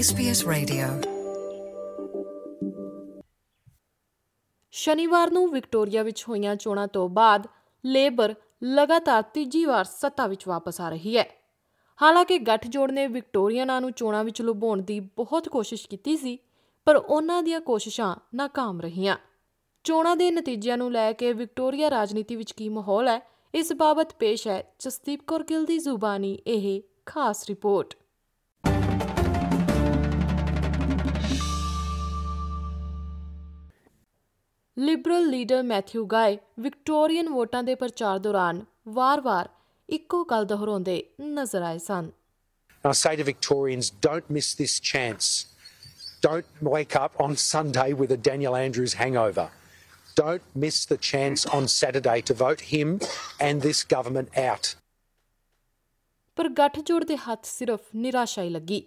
SBS Radio. ਸ਼ਨੀਵਾਰ ਨੂੰ Victoria ਵਿੱਚ ਹੋਈਆਂ ਚੋਣਾਂ ਤੋਂ ਬਾਅਦ ਲੇਬਰ ਲਗਾਤਾਰ ਤੀਜੀ ਵਾਰ ਸੱਤਾ ਵਿੱਚ ਵਾਪਸ ਆ ਰਹੀ ਹੈ। ਹਾਲਾਂਕਿ ਗੱਠਜੋੜ ਨੇ ਵਿਕਟੋਰੀਅਨਾਂ ਨੂੰ ਚੋਣਾਂ ਵਿੱਚ ਲੁਭਾਉਣ ਦੀ ਬਹੁਤ ਕੋਸ਼ਿਸ਼ ਕੀਤੀ ਸੀ, ਪਰ ਉਹਨਾਂ ਦੀਆਂ ਕੋਸ਼ਿਸ਼ਾਂ ਨਾਕਾਮ ਰਹੀਆਂ। ਚੋਣਾਂ ਦੇ ਨਤੀਜਿਆਂ ਨੂੰ ਲੈ ਕੇ ਵਿਕਟੋਰੀਆ ਰਾਜਨੀਤੀ ਵਿੱਚ ਕੀ ਮਾਹੌਲ ਹੈ, ਇਸ ਬਾਬਤ ਪੇਸ਼ ਹੈ ਜਸਦੀਪ ਕੌਰ ਗਿੱਲ ਦੀ ਜ਼ੁਬਾਨੀ, ਇਹ ਖਾਸ report. Liberal leader Matthew Guy Victorian ਵੋਟਾਂ ਦੇ ਪ੍ਰਚਾਰ ਦੌਰਾਨ ਵਾਰ-ਵਾਰ ਇੱਕੋ ਗੱਲ ਦੁਹਰਾਉਂਦੇ ਨਜ਼ਰ ਆਏ ਸਨ I say to Victorians, don't miss this chance. Don't wake up on Sunday with a Daniel Andrews hangover. Don't miss the chance on Saturday to vote him and this government out. ਪਰ ਗੱਠਜੋੜ ਦੇ ਹੱਥ ਸਿਰਫ ਨਿਰਾਸ਼ਾ ਹੀ ਲੱਗੀ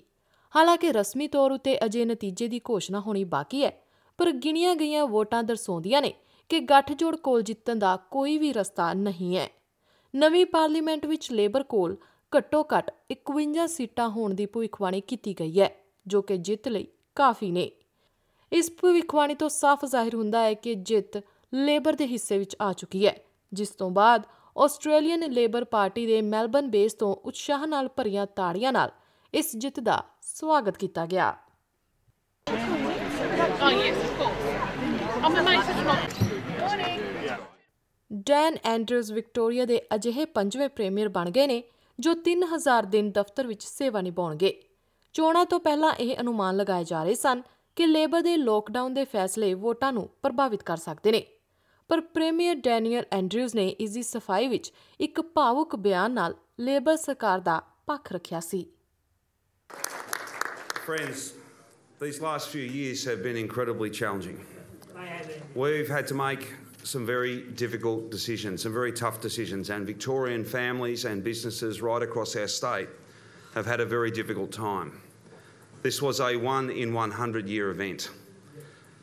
ਹਾਲਾਂਕਿ ਰਸਮੀ ਤੌਰ ਉਤੇ ਅਜੇ ਨਤੀਜੇ ਦੀ ਘੋਸ਼ਣਾ ਹੋਣੀ ਬਾਕੀ ਹੈ ਪਰ ਗਿਣੀਆਂ ਗਈਆਂ ਵੋਟਾਂ ਦਰਸਾਉਂਦੀਆਂ ਨੇ ਕਿ ਗੱਠਜੋੜ ਕੋਲ ਜਿੱਤਣ ਦਾ ਕੋਈ ਵੀ ਰਸਤਾ ਨਹੀਂ ਹੈ। ਨਵੀਂ ਪਾਰਲੀਮੈਂਟ ਵਿੱਚ ਲੇਬਰ ਕੋਲ ਘੱਟੋ-ਘੱਟ 51 ਸੀਟਾਂ ਹੋਣ ਦੀ ਭਵਿੱਖਬਾਣੀ ਕੀਤੀ ਗਈ ਹੈ, ਜੋ ਕਿ ਜਿੱਤ ਲਈ ਕਾਫੀ ਨੇ। ਇਸ ਭਵਿੱਖਬਾਣੀ ਤੋਂ ਸਾਫ਼ ਜ਼ਾਹਿਰ ਹੁੰਦਾ ਹੈ ਕਿ ਜਿੱਤ ਲੇਬਰ ਦੇ ਹਿੱਸੇ ਵਿੱਚ ਆ ਚੁੱਕੀ ਹੈ, ਜਿਸ ਤੋਂ ਬਾਅਦ ਆਸਟ੍ਰੇਲੀਅਨ ਲੇਬਰ ਪਾਰਟੀ ਦੇ ਮੈਲਬਨ ਬੇਸ ਤੋਂ ਉਤਸ਼ਾਹ ਨਾਲ ਭਰੀਆਂ ਤਾੜੀਆਂ ਨਾਲ ਇਸ ਜਿੱਤ ਦਾ ਸਵਾਗਤ ਕੀਤਾ ਗਿਆ। ਡੈਨ ਐਂਡਰੂਜ਼ ਵਿਕਟੋਰੀਆ ਦੇ ਅਜਿਹੇ ਪੰਜਵੇਂ ਪ੍ਰੀਮੀਅਰ ਬਣ ਗਏ ਨੇ ਜੋ 3000 ਦਿਨ ਦਫ਼ਤਰ ਵਿੱਚ ਸੇਵਾ ਨਿਭਾਉਣਗੇ। ਚੋਣਾਂ ਤੋਂ ਪਹਿਲਾਂ ਇਹ ਅਨੁਮਾਨ ਲਗਾਏ ਜਾ ਰਹੇ ਸਨ ਕਿ ਲੇਬਰ ਦੇ ਲੋਕਡਾਊਨ ਦੇ ਫੈਸਲੇ ਵੋਟਾਂ ਨੂੰ ਪ੍ਰਭਾਵਿਤ ਕਰ ਸਕਦੇ ਨੇ। ਪਰ ਪ੍ਰੀਮੀਅਰ ਡੈਨੀਅਲ ਐਂਡਰੂਜ਼ ਨੇ ਇਸ ਦੀ ਸਫ਼ਾਈ ਵਿੱਚ ਇੱਕ ਭਾਵੁਕ ਬਿਆਨ ਨਾਲ ਲੇਬਰ ਸਰਕਾਰ ਦਾ ਪੱਖ ਰੱਖਿਆ ਸੀ। Friends, these last few years have been incredibly challenging. We've had to make some very difficult decisions, some very tough decisions, and Victorian families and businesses right across our state have had a very difficult time. This was a one in 100 year event.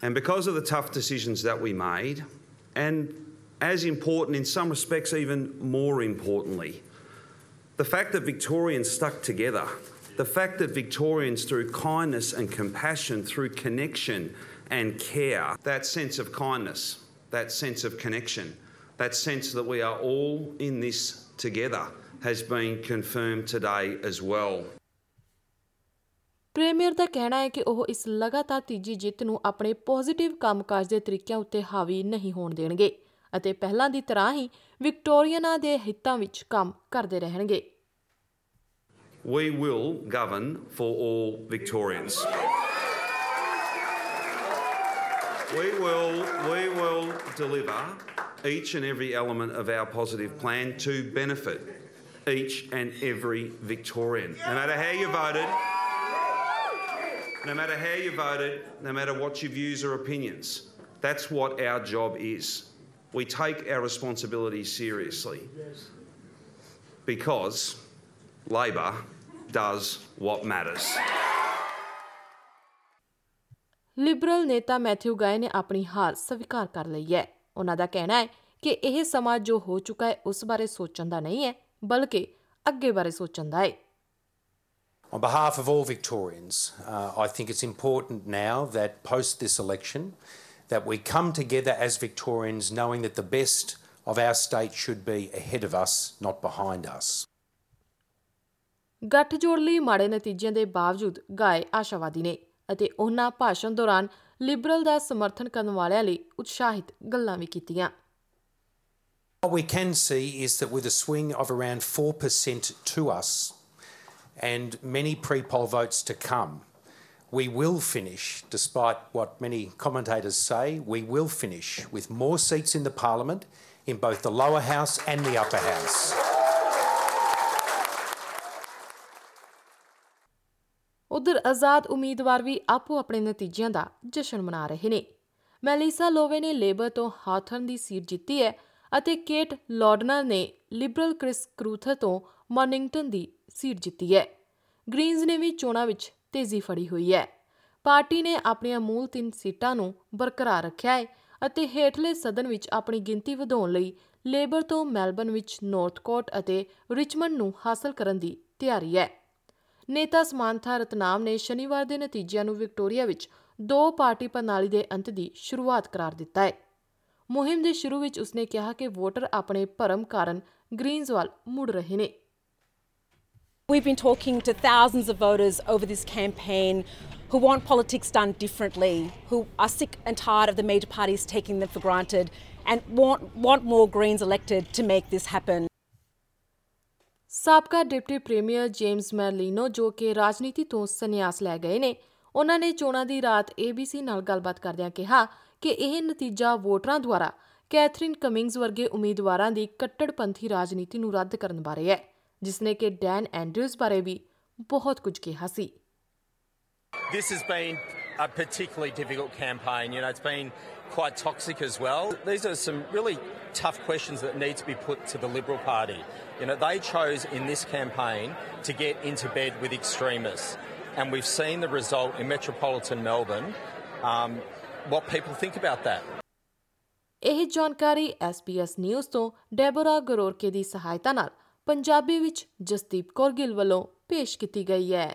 And because of the tough decisions that we made, and as important in some respects, even more importantly, the fact that Victorians stuck together, the fact that Victorians, through kindness and compassion, through connection and care, that sense of kindness, that sense of connection, that sense that we are all in this together, has been confirmed today as well. Premier ਦਾ ਕਹਿਣਾ ਹੈ ਕਿ ਉਹ ਇਸ ਲਗਾਤਾਰ ਤੀਜੀ ਜਿੱਤ ਨੂੰ ਆਪਣੇ ਪੋਜ਼ਿਟਿਵ ਕੰਮਕਾਜ ਦੇ ਤਰੀਕਿਆਂ ਉੱਤੇ ਹਾਵੀ ਨਹੀਂ ਹੋਣ ਦੇਣਗੇ ਅਤੇ ਪਹਿਲਾਂ ਦੀ ਤਰ੍ਹਾਂ ਹੀ ਵਿਕਟੋਰੀਅਨਾਂ ਦੇ ਹਿੱਤਾਂ ਵਿੱਚ ਕੰਮ ਕਰਦੇ ਰਹਿਣਗੇ We will govern for all Victorians. We will, we will deliver each and every element of our positive plan to benefit each and every Victorian. No matter how you voted, no matter how you voted, no matter what your views or opinions, that's what our job is. We take our responsibility seriously because Labor does what matters. Liberal ਨੇਤਾ Matthew ਗਾਏ ਨੇ ਆਪਣੀ ਹਾਰ ਸਵੀਕਾਰ ਕਰ ਲਈ ਹੈ ਉਹਨਾਂ ਦਾ ਕਹਿਣਾ ਹੈ ਕਿ ਇਹ ਸਮਾਂ ਜੋ ਹੋ ਚੁੱਕਾ ਹੈ ਉਸ ਬਾਰੇ ਸੋਚਣ ਦਾ ਨਹੀਂ ਹੈ ਬਲਕਿ ਅੱਗੇ ਬਾਰੇ ਸੋਚਣ ਦਾ ਹੈ On behalf of all Victorians, uh, I think it's important now that post this election that we come together as Victorians knowing that the best of our state should be ahead of us, not behind us. ਗੱਠਜੋੜ ਲਈ ਮਾੜੇ ਨਤੀਜਿਆਂ ਦੇ ਬਾਵਜੂਦ ਗਾਏ ਆਸ਼ਾਵਾਦੀ ਨੇ ਅਤੇ ਉਹਨਾਂ ਭਾਸ਼ਣ ਦੌਰਾਨ ਲਿਬਰਲ ਦਾ ਸਮਰਥਨ ਕਰਨ ਵਾਲਿਆਂ ਲਈ ਉਤਸ਼ਾਹਿਤ ਗੱਲਾਂ ਵੀ ਕੀਤੀਆਂ What we can see is that with a swing of around 4% to us and many pre poll votes to come, we will finish, despite what many commentators say, we will finish with more seats in the Parliament in both the lower house and the upper house. ਉਧਰ ਆਜ਼ਾਦ ਉਮੀਦਵਾਰ ਵੀ ਆਪੋ ਆਪਣੇ ਨਤੀਜਿਆਂ ਦਾ ਜਸ਼ਨ ਮਨਾ ਰਹੇ ਨੇ। ਮੈਲੀਸਾ love ਨੇ ਲੇਬਰ ਤੋਂ ਹਾਥਰਨ ਦੀ ਸੀਟ ਜਿੱਤੀ ਹੈ ਅਤੇ ਕੇਟ ਲਾਡਨਰ ਨੇ ਲਿਬਰਲ ਕ੍ਰਿਸ ਕਰੂਥਰ ਤੋਂ ਮਾਰਨਿੰਗਟਨ ਦੀ ਸੀਟ ਜਿੱਤੀ ਹੈ। ਗ੍ਰੀਨਜ਼ ਨੇ ਵੀ ਚੋਣਾਂ ਵਿੱਚ ਤੇਜ਼ੀ ਫੜੀ ਹੋਈ ਹੈ। ਪਾਰਟੀ ਨੇ ਆਪਣੀਆਂ ਮੂਲ ਤਿੰਨ ਸੀਟਾਂ ਨੂੰ ਬਰਕਰਾਰ ਰੱਖਿਆ ਹੈ ਅਤੇ ਹੇਠਲੇ ਸਦਨ ਵਿੱਚ ਆਪਣੀ ਗਿਣਤੀ ਵਧਾਉਣ ਲਈ ਲੇਬਰ ਤੋਂ ਮੈਲਬਨ ਵਿੱਚ ਨਾਰਥਕੋਟ ਅਤੇ ਰਿਚਮੰਡ ਨੂੰ ਹਾਸਲ ਕਰਨ ਦੀ ਤਿਆਰੀ ਹੈ। ਨੇਤਾ ਸਮਾਂਥਾ ਰਤਨਾਮ ਨੇ ਸ਼ਨੀਵਾਰ ਦੇ ਨਤੀਜਿਆਂ ਨੂੰ ਵਿਕਟੋਰੀਆ ਵਿੱਚ ਦੋ ਪਾਰਟੀ ਪ੍ਰਣਾਲੀ ਦੇ ਅੰਤ ਦੀ ਸ਼ੁਰੂਆਤ ਕਰਾਰ ਦਿੱਤਾ ਹੈ ਮੁਹਿੰਮ ਦੇ ਸ਼ੁਰੂ ਵਿੱਚ ਉਸਨੇ ਕਿਹਾ ਕਿ ਵੋਟਰ ਆਪਣੇ ਭਰਮ ਕਾਰਨ ਗ੍ਰੀਨਜ਼ ਵੱਲ ਮੁੜ ਰਹੇ ਨੇ We've been talking to thousands of voters over this campaign who want politics done differently, who are sick and tired of the major parties taking them for granted, and want, want more Greens elected to make this happen. ਸਾਬਕਾ deputy premier James Merlino, ਜੋ ਕਿ ਰਾਜਨੀਤੀ ਤੋਂ ਸੰਨਿਆਸ ਲੈ ਗਏ ਨੇ, ਉਹਨਾਂ ਨੇ ਚੋਣਾਂ ਦੀ ਰਾਤ ABC ਨਾਲ ਗੱਲਬਾਤ ਕਰਦਿਆਂ ਕਿਹਾ ਕਿ ਇਹ ਨਤੀਜਾ ਵੋਟਰਾਂ ਦੁਆਰਾ ਕੈਥਰੀਨ ਕਮਿੰਗਸ ਵਰਗੇ ਉਮੀਦਵਾਰਾਂ ਦੀ ਕੱਟੜਪੰਥੀ ਰਾਜਨੀਤੀ ਨੂੰ ਰੱਦ ਕਰਨ ਬਾਰੇ ਹੈ, ਜਿਸ ਨੇ ਕਿ ਡੈਨ ਐਂਡਰਿਊਜ਼ ਬਾਰੇ ਵੀ ਬਹੁਤ ਕੁਝ ਕਿਹਾ ਸੀ। This has been a particularly difficult campaign. You know, it's been quite toxic as well. These are some really tough questions that need to be put to the Liberal Party. You know, they chose in this campaign to get into bed with extremists. And we've seen the result in metropolitan Melbourne, um, what people think about that. ਇਹ ਜਾਣਕਾਰੀ SBS news ਤੋਂ ਡੈਬੋਰਾ ਗਰੋਰਕੇ ਦੀ ਸਹਾਇਤਾ ਨਾਲ ਪੰਜਾਬੀ ਵਿੱਚ ਜਸਦੀਪ ਕੌਰ ਗਿੱਲ ਵੱਲੋਂ ਪੇਸ਼ ਕੀਤੀ ਗਈ ਹੈ